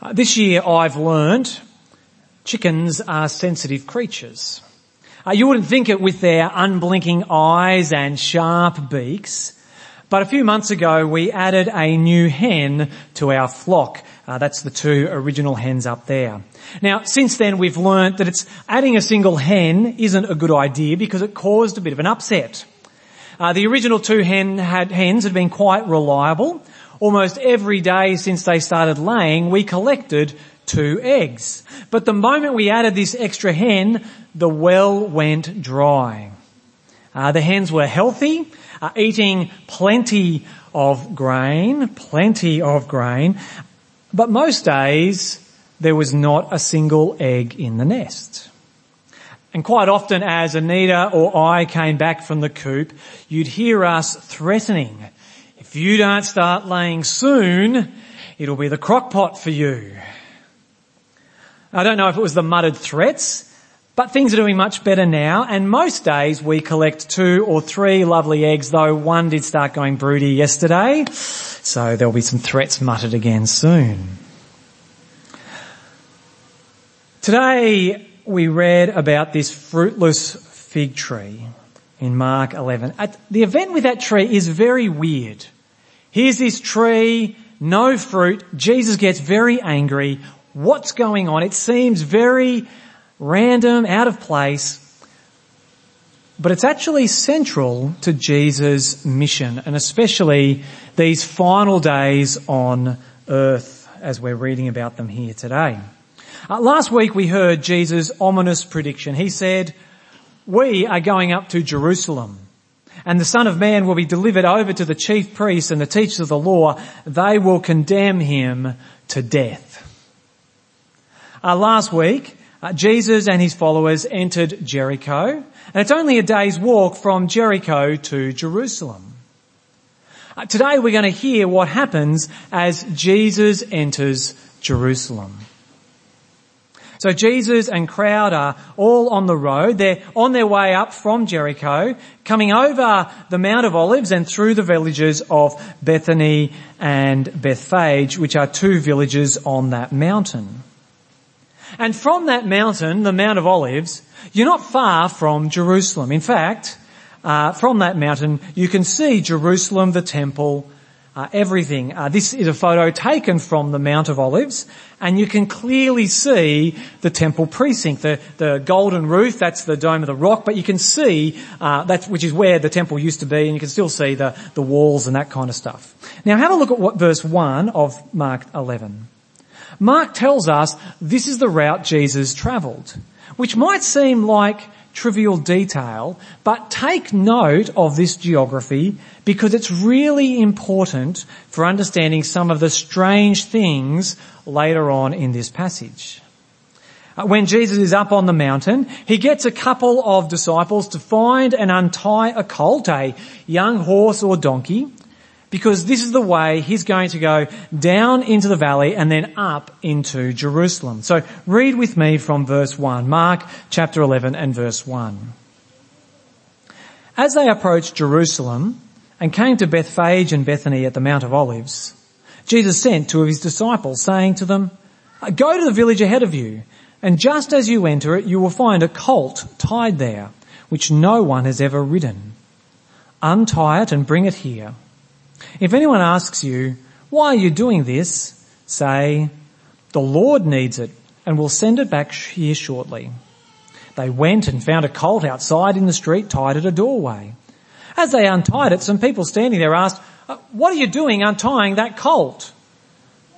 Uh, this year I've learned chickens are sensitive creatures. Uh, you wouldn't think it with their unblinking eyes and sharp beaks, but a few months ago we added a new hen to our flock. Uh, that's the two original hens up there. Now, since then we've learnt that it's adding a single hen isn't a good idea because it caused a bit of an upset. Uh, the original two hen had, hens had been quite reliable, Almost every day since they started laying, we collected two eggs. But the moment we added this extra hen, the well went dry. Uh, the hens were healthy, uh, eating plenty of grain, plenty of grain, but most days there was not a single egg in the nest. And quite often as Anita or I came back from the coop, you'd hear us threatening if you don't start laying soon, it'll be the crock pot for you. I don't know if it was the muttered threats, but things are doing much better now and most days we collect two or three lovely eggs though one did start going broody yesterday. So there'll be some threats muttered again soon. Today we read about this fruitless fig tree in Mark 11. The event with that tree is very weird. Here's this tree, no fruit. Jesus gets very angry. What's going on? It seems very random, out of place. But it's actually central to Jesus' mission and especially these final days on earth as we're reading about them here today. Uh, last week we heard Jesus' ominous prediction. He said, we are going up to Jerusalem and the Son of Man will be delivered over to the chief priests and the teachers of the law. They will condemn him to death. Uh, last week, uh, Jesus and his followers entered Jericho, and it's only a day's walk from Jericho to Jerusalem. Uh, today we're going to hear what happens as Jesus enters Jerusalem. So Jesus and crowd are all on the road. They're on their way up from Jericho, coming over the Mount of Olives and through the villages of Bethany and Bethphage, which are two villages on that mountain. And from that mountain, the Mount of Olives, you're not far from Jerusalem. In fact, uh, from that mountain, you can see Jerusalem, the temple, uh, everything. Uh, this is a photo taken from the Mount of Olives, and you can clearly see the temple precinct, the, the golden roof. That's the dome of the rock, but you can see uh, that's which is where the temple used to be, and you can still see the the walls and that kind of stuff. Now, have a look at what verse one of Mark 11. Mark tells us this is the route Jesus travelled, which might seem like trivial detail, but take note of this geography because it's really important for understanding some of the strange things later on in this passage. Uh, when Jesus is up on the mountain, he gets a couple of disciples to find and untie a colt, a young horse or donkey, because this is the way he's going to go down into the valley and then up into Jerusalem. So read with me from verse 1, Mark chapter 11 and verse 1. As they approached Jerusalem and came to Bethphage and Bethany at the Mount of Olives, Jesus sent two of his disciples saying to them, go to the village ahead of you and just as you enter it you will find a colt tied there which no one has ever ridden. Untie it and bring it here. If anyone asks you, why are you doing this? Say, the Lord needs it and will send it back here shortly. They went and found a colt outside in the street tied at a doorway. As they untied it, some people standing there asked, uh, what are you doing untying that colt?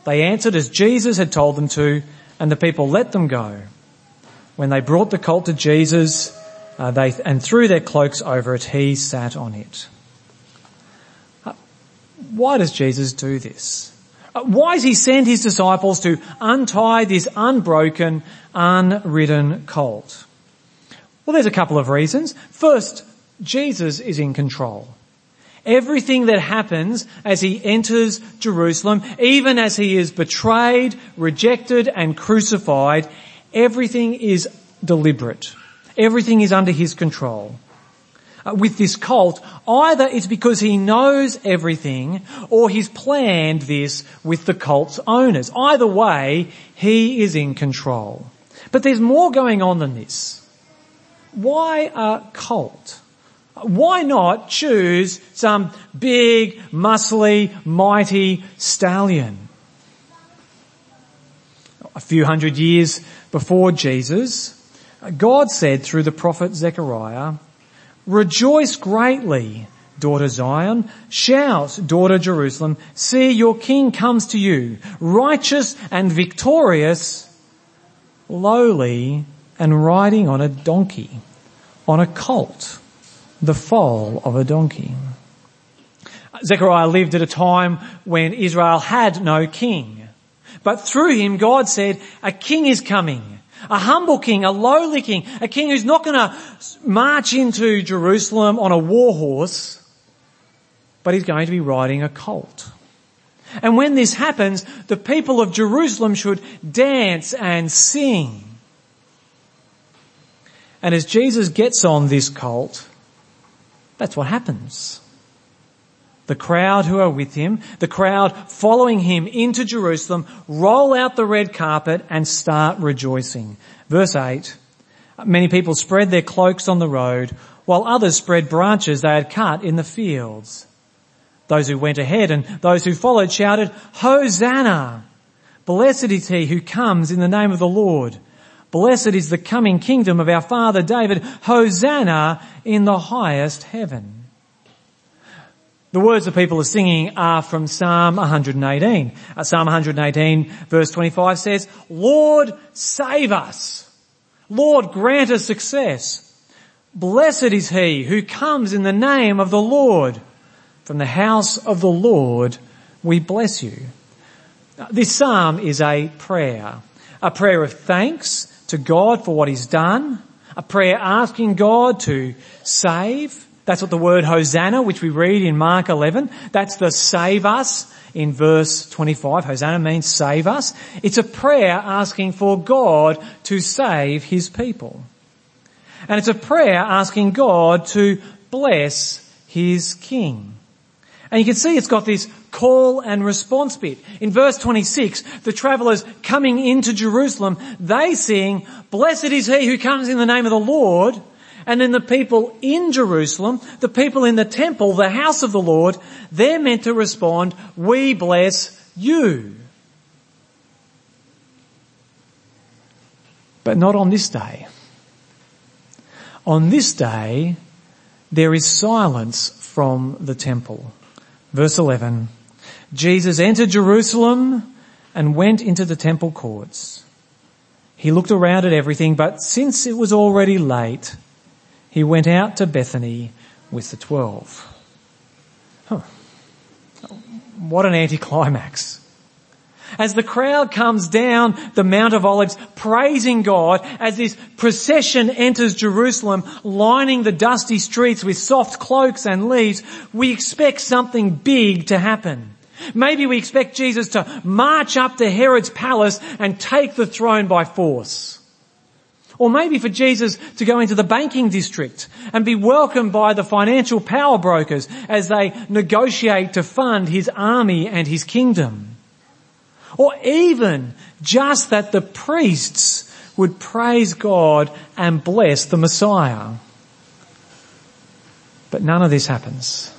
They answered as Jesus had told them to, and the people let them go. When they brought the colt to Jesus, uh, they, and threw their cloaks over it, he sat on it. Why does Jesus do this? Uh, why does he send his disciples to untie this unbroken, unridden colt? Well, there's a couple of reasons. First, Jesus is in control. Everything that happens as he enters Jerusalem, even as he is betrayed, rejected and crucified, everything is deliberate. Everything is under his control. Uh, with this cult, either it's because he knows everything or he's planned this with the cult's owners. Either way, he is in control. But there's more going on than this. Why a cult? Why not choose some big, muscly, mighty stallion? A few hundred years before Jesus, God said through the prophet Zechariah, Rejoice greatly, daughter Zion. Shout, daughter Jerusalem. See, your king comes to you, righteous and victorious, lowly and riding on a donkey, on a colt the foal of a donkey. Zechariah lived at a time when Israel had no king. But through him, God said, a king is coming. A humble king, a lowly king, a king who's not going to march into Jerusalem on a war horse, but he's going to be riding a colt. And when this happens, the people of Jerusalem should dance and sing. And as Jesus gets on this colt, that's what happens. The crowd who are with him, the crowd following him into Jerusalem, roll out the red carpet and start rejoicing. Verse 8, many people spread their cloaks on the road, while others spread branches they had cut in the fields. Those who went ahead and those who followed shouted, Hosanna! Blessed is he who comes in the name of the Lord. Blessed is the coming kingdom of our father David. Hosanna in the highest heaven. The words that people are singing are from Psalm 118. Uh, Psalm 118 verse 25 says, Lord save us. Lord grant us success. Blessed is he who comes in the name of the Lord. From the house of the Lord we bless you. This psalm is a prayer. A prayer of thanks to God for what He's done, a prayer asking God to save. That's what the word Hosanna, which we read in Mark 11, that's the save us in verse 25. Hosanna means save us. It's a prayer asking for God to save His people. And it's a prayer asking God to bless His King. And you can see it's got this call and response bit. In verse 26, the travelers coming into Jerusalem, they sing, blessed is he who comes in the name of the Lord. And then the people in Jerusalem, the people in the temple, the house of the Lord, they're meant to respond, we bless you. But not on this day. On this day, there is silence from the temple. Verse 11. Jesus entered Jerusalem and went into the temple courts. He looked around at everything, but since it was already late, he went out to Bethany with the twelve. Huh. What an anticlimax. As the crowd comes down the Mount of Olives praising God as this procession enters Jerusalem lining the dusty streets with soft cloaks and leaves, we expect something big to happen. Maybe we expect Jesus to march up to Herod's palace and take the throne by force. Or maybe for Jesus to go into the banking district and be welcomed by the financial power brokers as they negotiate to fund his army and his kingdom. Or even just that the priests would praise God and bless the Messiah. But none of this happens.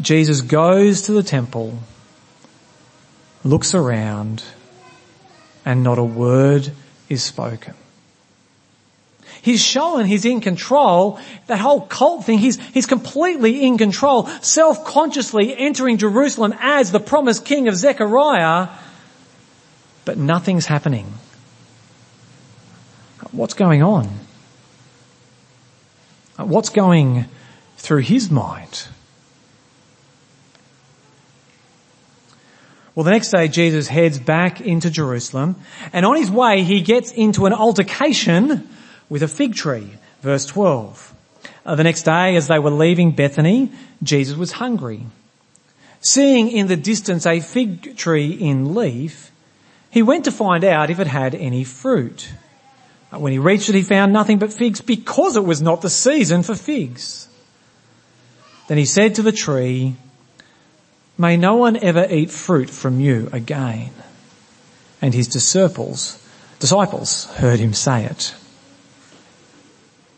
Jesus goes to the temple, looks around, and not a word is spoken. He's shown he's in control. That whole cult thing, he's, he's completely in control, self-consciously entering Jerusalem as the promised king of Zechariah, but nothing's happening. What's going on? What's going through his mind? Well, the next day Jesus heads back into Jerusalem and on his way he gets into an altercation with a fig tree. Verse 12. Uh, the next day as they were leaving Bethany, Jesus was hungry. Seeing in the distance a fig tree in leaf, he went to find out if it had any fruit. When he reached it, he found nothing but figs because it was not the season for figs. Then he said to the tree, may no one ever eat fruit from you again. And his disciples, disciples heard him say it.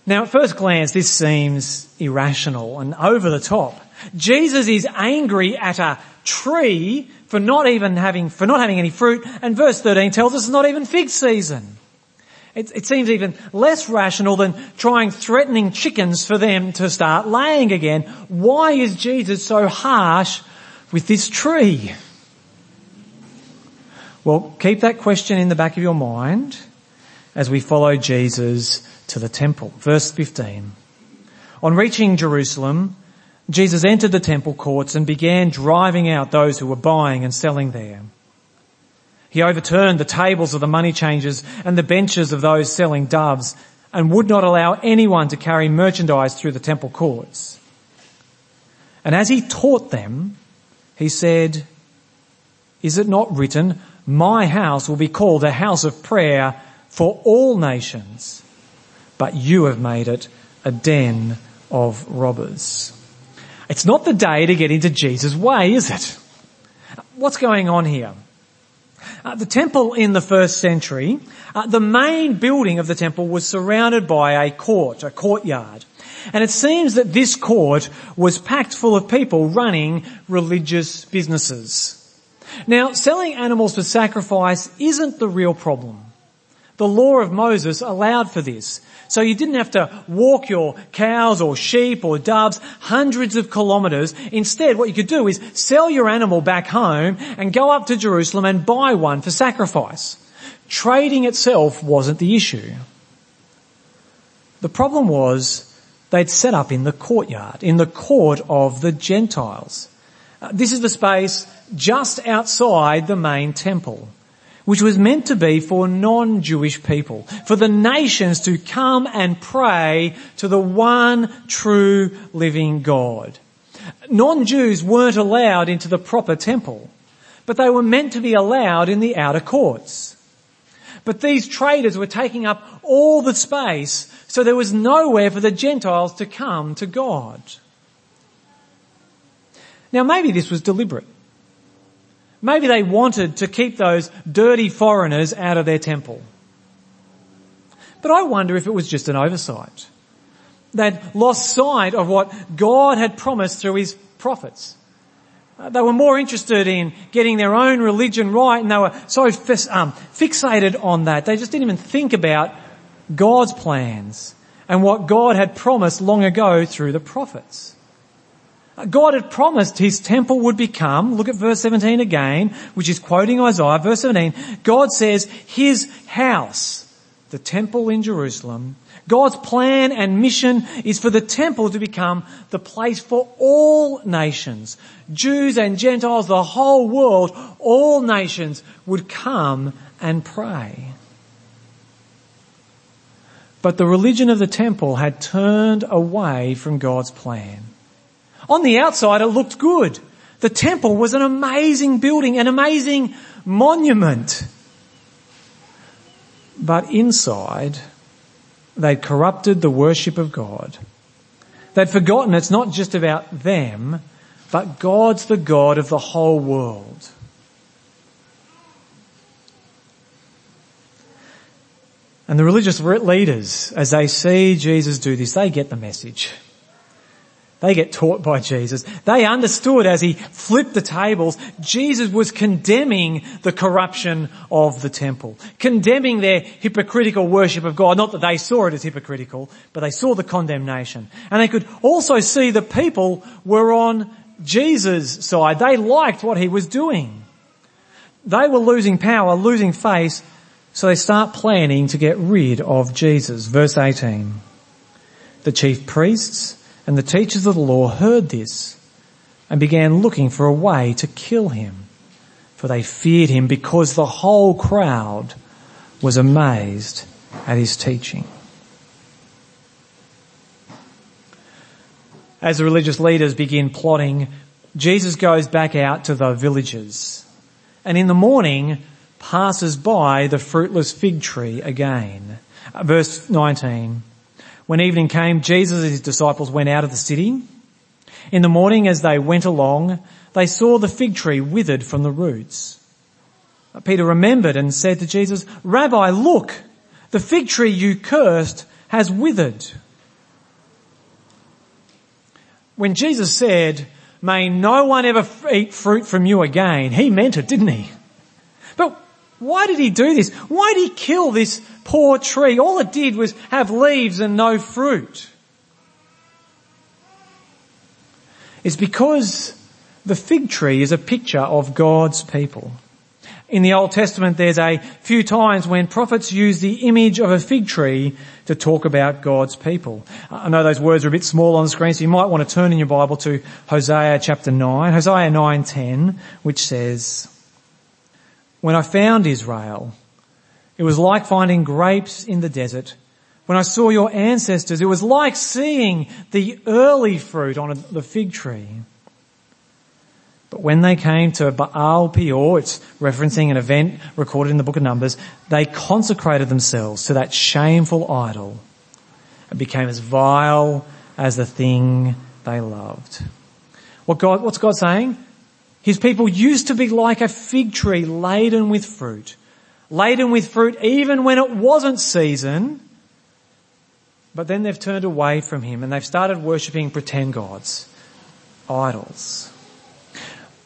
Now at first glance this seems irrational and over the top. Jesus is angry at a tree for not even having, for not having any fruit and verse 13 tells us it's not even fig season. It, it, seems even less rational than trying threatening chickens for them to start laying again. Why is Jesus so harsh with this tree? Well, keep that question in the back of your mind as we follow Jesus to the temple. Verse 15. On reaching Jerusalem, Jesus entered the temple courts and began driving out those who were buying and selling there. He overturned the tables of the money changers and the benches of those selling doves and would not allow anyone to carry merchandise through the temple courts. And as he taught them, he said, is it not written, my house will be called a house of prayer for all nations, but you have made it a den of robbers. It's not the day to get into Jesus' way, is it? What's going on here? Uh, the temple in the first century, uh, the main building of the temple was surrounded by a court, a courtyard. And it seems that this court was packed full of people running religious businesses. Now, selling animals for sacrifice isn't the real problem. The law of Moses allowed for this. So you didn't have to walk your cows or sheep or doves hundreds of kilometres. Instead, what you could do is sell your animal back home and go up to Jerusalem and buy one for sacrifice. Trading itself wasn't the issue. The problem was they'd set up in the courtyard, in the court of the Gentiles. Uh, this is the space just outside the main temple which was meant to be for non-Jewish people, for the nations to come and pray to the one true living God. Non-Jews weren't allowed into the proper temple, but they were meant to be allowed in the outer courts. But these traders were taking up all the space, so there was nowhere for the Gentiles to come to God. Now maybe this was deliberate. Maybe they wanted to keep those dirty foreigners out of their temple. But I wonder if it was just an oversight. They'd lost sight of what God had promised through his prophets. Uh, they were more interested in getting their own religion right and they were so um, fixated on that. They just didn't even think about God's plans and what God had promised long ago through the prophets. God had promised his temple would become, look at verse 17 again, which is quoting Isaiah, verse 17, God says his house, the temple in Jerusalem, God's plan and mission is for the temple to become the place for all nations. Jews and Gentiles, the whole world, all nations would come and pray. But the religion of the temple had turned away from God's plan. On the outside it looked good. The temple was an amazing building, an amazing monument. But inside, they'd corrupted the worship of God. They'd forgotten it's not just about them, but God's the God of the whole world. And the religious leaders, as they see Jesus do this, they get the message. They get taught by Jesus. They understood as he flipped the tables, Jesus was condemning the corruption of the temple, condemning their hypocritical worship of God. Not that they saw it as hypocritical, but they saw the condemnation. And they could also see the people were on Jesus' side. They liked what he was doing. They were losing power, losing face, so they start planning to get rid of Jesus. Verse 18. The chief priests and the teachers of the law heard this and began looking for a way to kill him, for they feared him because the whole crowd was amazed at his teaching. As the religious leaders begin plotting, Jesus goes back out to the villages. And in the morning, passes by the fruitless fig tree again. Uh, verse 19. When evening came, Jesus and his disciples went out of the city. In the morning as they went along, they saw the fig tree withered from the roots. Peter remembered and said to Jesus, Rabbi, look, the fig tree you cursed has withered. When Jesus said, may no one ever eat fruit from you again, he meant it, didn't he? Why did he do this? Why did he kill this poor tree? All it did was have leaves and no fruit. It's because the fig tree is a picture of God's people. In the Old Testament there's a few times when prophets use the image of a fig tree to talk about God's people. I know those words are a bit small on the screen so you might want to turn in your Bible to Hosea chapter 9, Hosea 9:10 which says, When I found Israel, it was like finding grapes in the desert. When I saw your ancestors, it was like seeing the early fruit on the fig tree. But when they came to Baal Peor, it's referencing an event recorded in the book of Numbers, they consecrated themselves to that shameful idol and became as vile as the thing they loved. What God, what's God saying? His people used to be like a fig tree laden with fruit. Laden with fruit even when it wasn't season. But then they've turned away from Him and they've started worshipping pretend gods. Idols.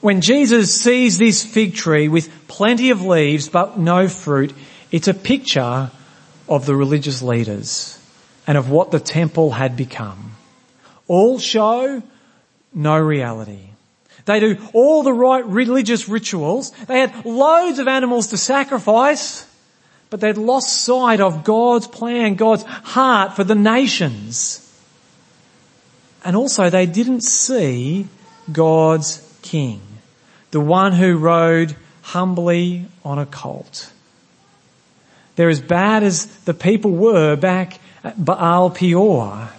When Jesus sees this fig tree with plenty of leaves but no fruit, it's a picture of the religious leaders and of what the temple had become. All show, no reality. They do all the right religious rituals. They had loads of animals to sacrifice, but they'd lost sight of God's plan, God's heart for the nations. And also they didn't see God's king the one who rode humbly on a colt. They're as bad as the people were back at Baal Peor.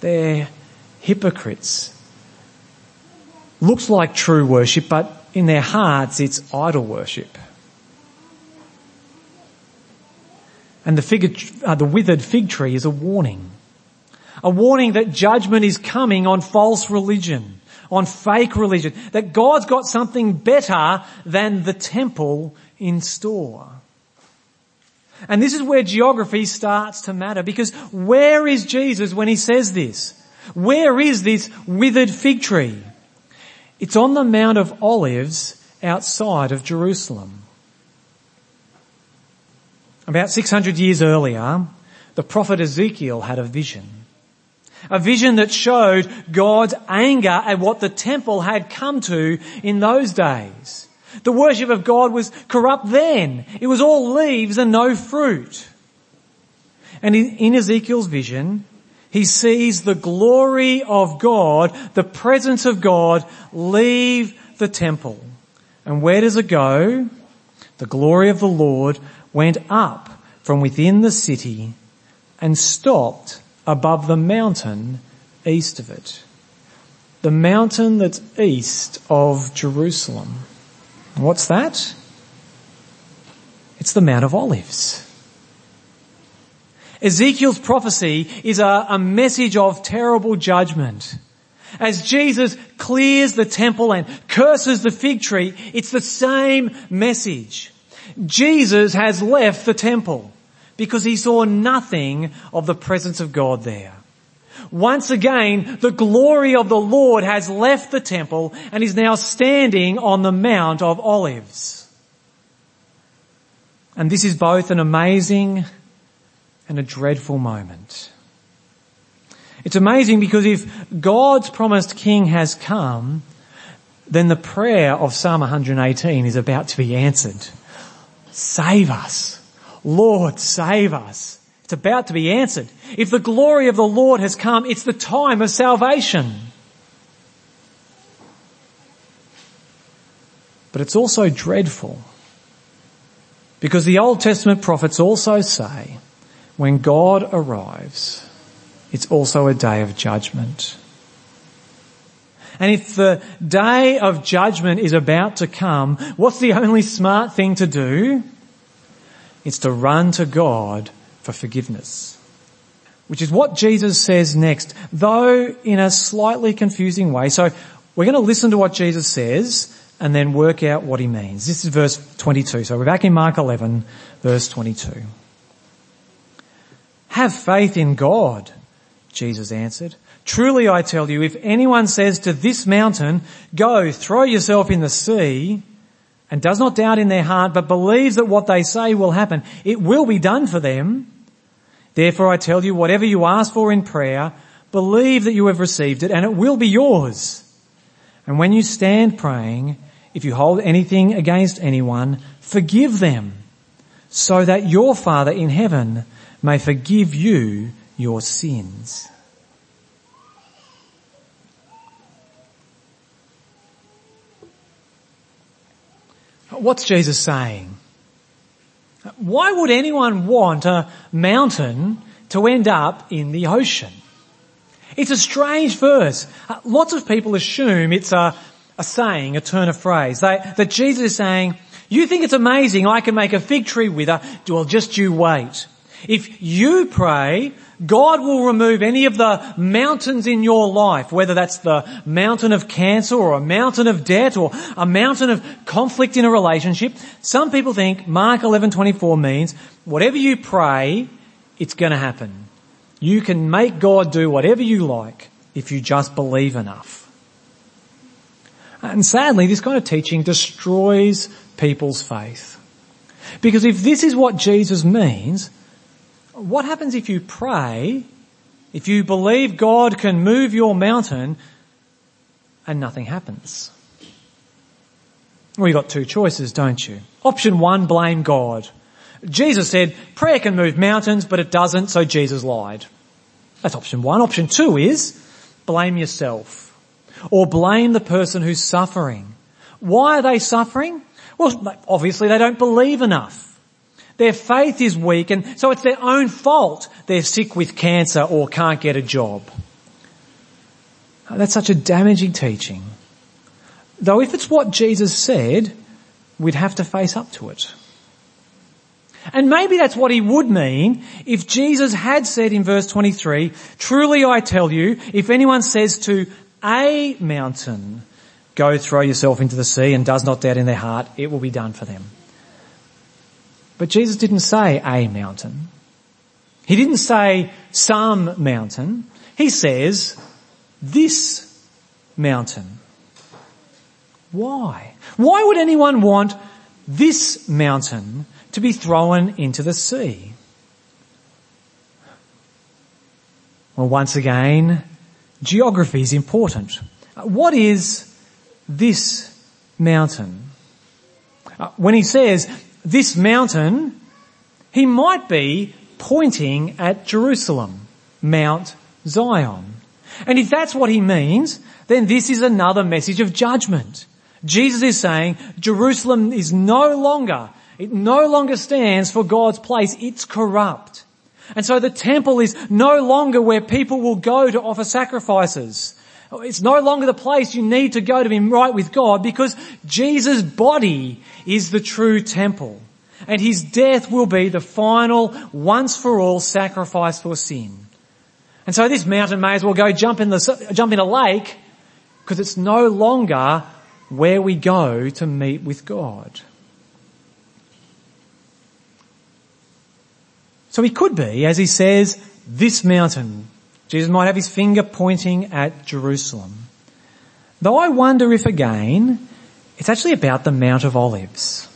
They're hypocrites. Looks like true worship, but in their hearts it's idol worship. And the, fig, uh, the withered fig tree is a warning. A warning that judgment is coming on false religion on fake religion, that God's got something better than the temple in store. And this is where geography starts to matter because where is Jesus when he says this? Where is this withered fig tree? It's on the Mount of Olives outside of Jerusalem. About 600 years earlier, the prophet Ezekiel had a vision. A vision that showed God's anger at what the temple had come to in those days. The worship of God was corrupt then. It was all leaves and no fruit. And in Ezekiel's vision, he sees the glory of God, the presence of God leave the temple. And where does it go? The glory of the Lord went up from within the city and stopped above the mountain east of it. The mountain that's east of Jerusalem. What's that? It's the Mount of Olives. Ezekiel's prophecy is a, a, message of terrible judgment. As Jesus clears the temple and curses the fig tree, it's the same message. Jesus has left the temple because he saw nothing of the presence of God there. Once again, the glory of the Lord has left the temple and is now standing on the Mount of Olives. And this is both an amazing and a dreadful moment. It's amazing because if God's promised king has come, then the prayer of Psalm 118 is about to be answered. Save us. Lord, save us. It's about to be answered. If the glory of the Lord has come, it's the time of salvation. But it's also dreadful because the Old Testament prophets also say when God arrives, it's also a day of judgment. And if the day of judgment is about to come, what's the only smart thing to do? It's to run to God for forgiveness. Which is what Jesus says next, though in a slightly confusing way. So we're going to listen to what Jesus says and then work out what he means. This is verse 22. So we're back in Mark 11, verse 22. Have faith in God, Jesus answered. Truly I tell you, if anyone says to this mountain, go, throw yourself in the sea, and does not doubt in their heart, but believes that what they say will happen, it will be done for them. Therefore I tell you, whatever you ask for in prayer, believe that you have received it, and it will be yours. And when you stand praying, if you hold anything against anyone, forgive them, so that your Father in heaven may forgive you your sins. What's Jesus saying? Why would anyone want a mountain to end up in the ocean? It's a strange verse. Lots of people assume it's a, a saying, a turn of phrase. They, that Jesus is saying, you think it's amazing I can make a fig tree wither? Well, just you wait. If you pray, God will remove any of the mountains in your life, whether that's the mountain of cancer or a mountain of debt or a mountain of conflict in a relationship. Some people think Mark 11:24 means whatever you pray, it's going to happen. You can make God do whatever you like if you just believe enough. And sadly, this kind of teaching destroys people's faith. Because if this is what Jesus means, what happens if you pray, if you believe God can move your mountain and nothing happens? Well, you've got two choices, don't you? Option one, blame God. Jesus said, prayer can move mountains, but it doesn't, so Jesus lied. That's option one. Option two is, blame yourself. Or blame the person who's suffering. Why are they suffering? Well, obviously they don't believe enough. Their faith is weak and so it's their own fault they're sick with cancer or can't get a job. That's such a damaging teaching. Though if it's what Jesus said, we'd have to face up to it. And maybe that's what he would mean if Jesus had said in verse 23, truly I tell you, if anyone says to a mountain, go throw yourself into the sea and does not doubt in their heart, it will be done for them. But Jesus didn't say a mountain. He didn't say some mountain. He says this mountain. Why? Why would anyone want this mountain to be thrown into the sea? Well, once again, geography is important. What is this mountain? Uh, when he says this mountain, he might be pointing at Jerusalem, Mount Zion. And if that's what he means, then this is another message of judgment. Jesus is saying Jerusalem is no longer, it no longer stands for God's place. It's corrupt. And so the temple is no longer where people will go to offer sacrifices. It's no longer the place you need to go to be right with God because Jesus' body is the true temple. And his death will be the final, once for all sacrifice for sin. And so this mountain may as well go jump in the, jump in a lake because it's no longer where we go to meet with God. So he could be, as he says, this mountain Jesus might have his finger pointing at Jerusalem. Though I wonder if again, it's actually about the Mount of Olives.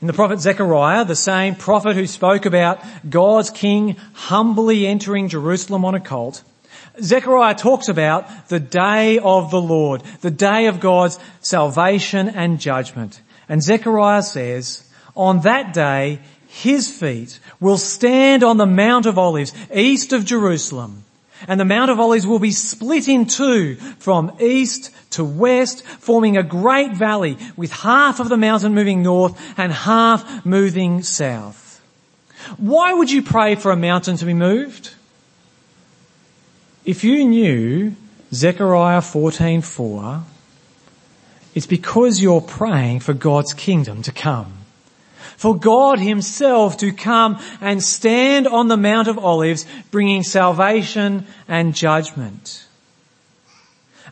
In the prophet Zechariah, the same prophet who spoke about God's king humbly entering Jerusalem on a colt, Zechariah talks about the day of the Lord, the day of God's salvation and judgment. And Zechariah says, on that day, his feet will stand on the Mount of Olives east of Jerusalem. And the Mount of Olives will be split in two from east to west, forming a great valley with half of the mountain moving north and half moving south. Why would you pray for a mountain to be moved? If you knew Zechariah 14:4, it's because you're praying for God's kingdom to come For God himself to come and stand on the Mount of Olives bringing salvation and judgment.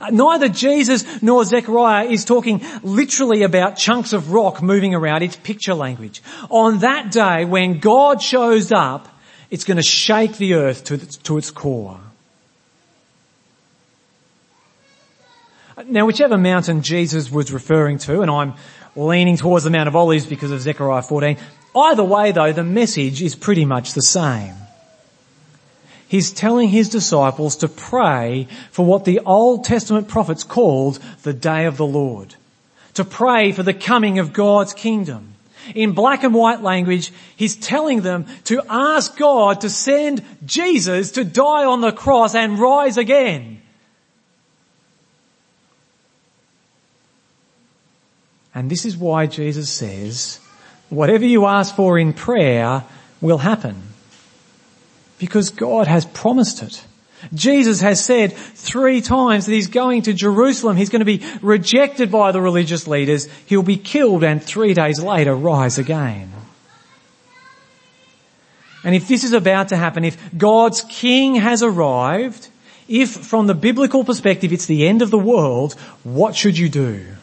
Uh, neither Jesus nor Zechariah is talking literally about chunks of rock moving around. It's picture language. On that day when God shows up, it's going to shake the earth to, its core. Uh, now whichever mountain Jesus was referring to, and I'm leaning towards the Mount of Olives because of Zechariah 14, either way though, the message is pretty much the same he's telling his disciples to pray for what the Old Testament prophets called the day of the Lord. To pray for the coming of God's kingdom. In black and white language, he's telling them to ask God to send Jesus to die on the cross and rise again. And this is why Jesus says, whatever you ask for in prayer will happen. Because God has promised it. Jesus has said three times that he's going to Jerusalem. He's going to be rejected by the religious leaders. He'll be killed and three days later rise again. And if this is about to happen, if God's king has arrived, if from the biblical perspective it's the end of the world, what should you do?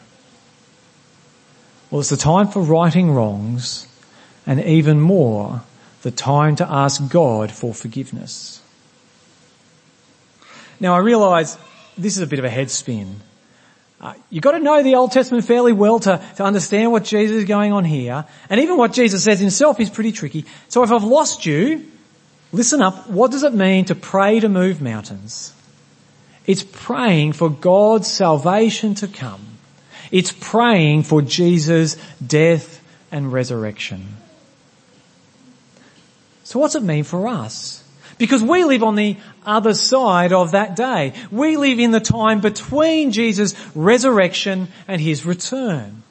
Well, it's the time for righting wrongs and even more the time to ask God for forgiveness. Now I realise this is a bit of a head spin. Uh, you've got to know the Old Testament fairly well to, to understand what Jesus is going on here. And even what Jesus says himself is pretty tricky. So if I've lost you, listen up. What does it mean to pray to move mountains? It's praying for God's salvation to come. It's praying for Jesus' death and resurrection. So what's it mean for us? Because we live on the other side of that day. We live in the time between Jesus' resurrection and his return.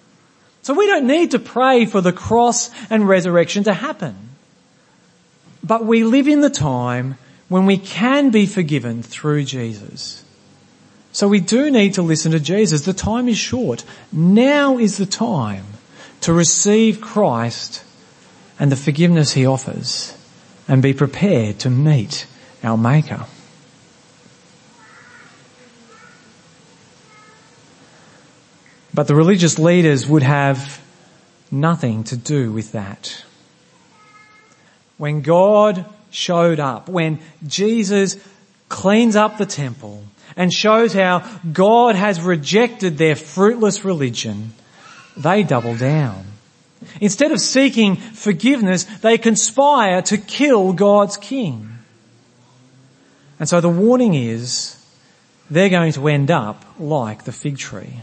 So we don't need to pray for the cross and resurrection to happen. But we live in the time when we can be forgiven through Jesus. So we do need to listen to Jesus. The time is short. Now is the time to receive Christ and the forgiveness he offers and be prepared to meet our Maker. But the religious leaders would have nothing to do with that. When God showed up, when Jesus cleans up the temple and shows how God has rejected their fruitless religion, they double down. Instead of seeking forgiveness, they conspire to kill God's king. And so the warning is they're going to end up like the fig tree.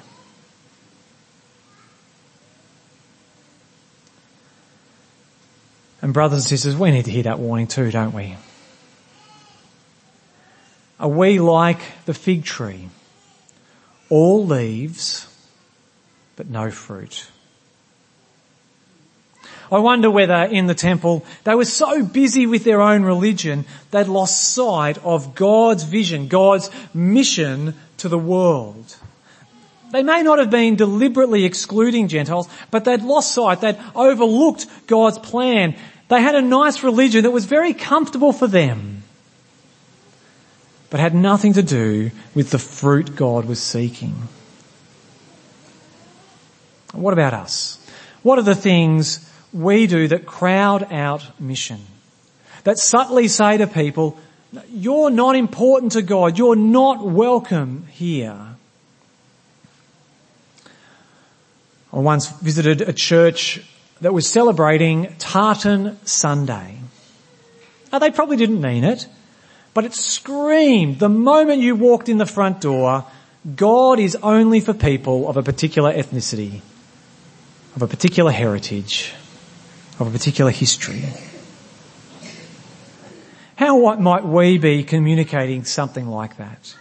And brothers and sisters, we need to hear that warning too, don't we? Are we like the fig tree? All leaves, but no fruit. I wonder whether in the temple they were so busy with their own religion they'd lost sight of God's vision, God's mission to the world. They may not have been deliberately excluding Gentiles, but they'd lost sight, they'd overlooked God's plan. They had a nice religion that was very comfortable for them, but had nothing to do with the fruit God was seeking. What about us? What are the things we do that crowd out mission. That subtly say to people, you're not important to God. You're not welcome here. I once visited a church that was celebrating Tartan Sunday. Now they probably didn't mean it, but it screamed the moment you walked in the front door, God is only for people of a particular ethnicity, of a particular heritage of a particular history. How might we be communicating something like that?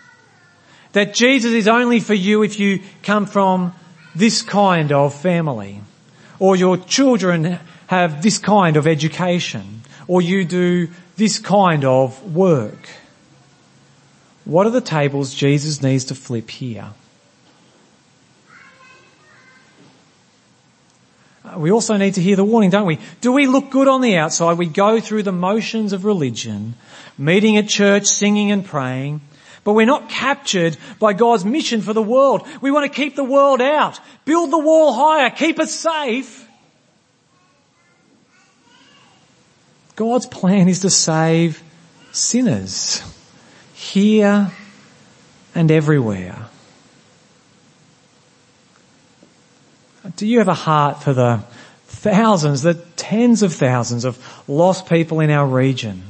That Jesus is only for you if you come from this kind of family, or your children have this kind of education, or you do this kind of work. What are the tables Jesus needs to flip here? Uh, we also need to hear the warning, don't we? Do we look good on the outside? We go through the motions of religion, meeting at church, singing and praying, but we're not captured by God's mission for the world. We want to keep the world out, build the wall higher, keep us safe. God's plan is to save sinners here and everywhere. Do you have a heart for the thousands, the tens of thousands of lost people in our region?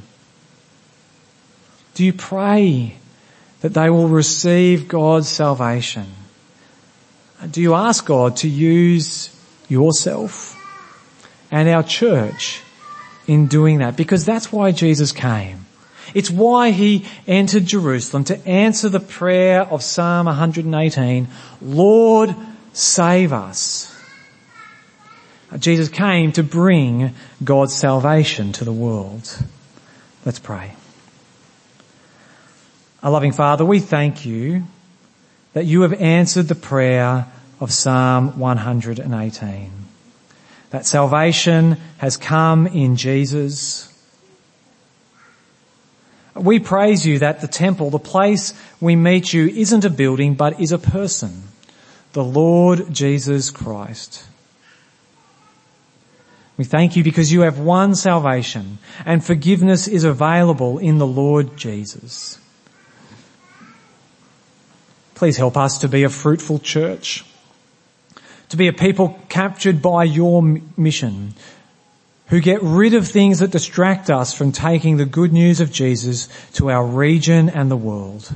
Do you pray that they will receive God's salvation? Do you ask God to use yourself and our church in doing that? Because that's why Jesus came. It's why he entered Jerusalem to answer the prayer of Psalm 118, Lord, save us. Uh, Jesus came to bring God's salvation to the world. Let's pray. Our loving Father, we thank you that you have answered the prayer of Psalm 118. That salvation has come in Jesus. We praise you that the temple, the place we meet you, isn't a building but is a person, the Lord Jesus Christ. We thank you because you have won salvation and forgiveness is available in the Lord Jesus. Please help us to be a fruitful church, to be a people captured by your mission, who get rid of things that distract us from taking the good news of Jesus to our region and the world.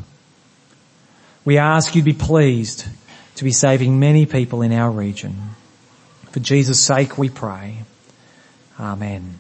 We ask you to be pleased to be saving many people in our region. For Jesus' sake we pray. Amen.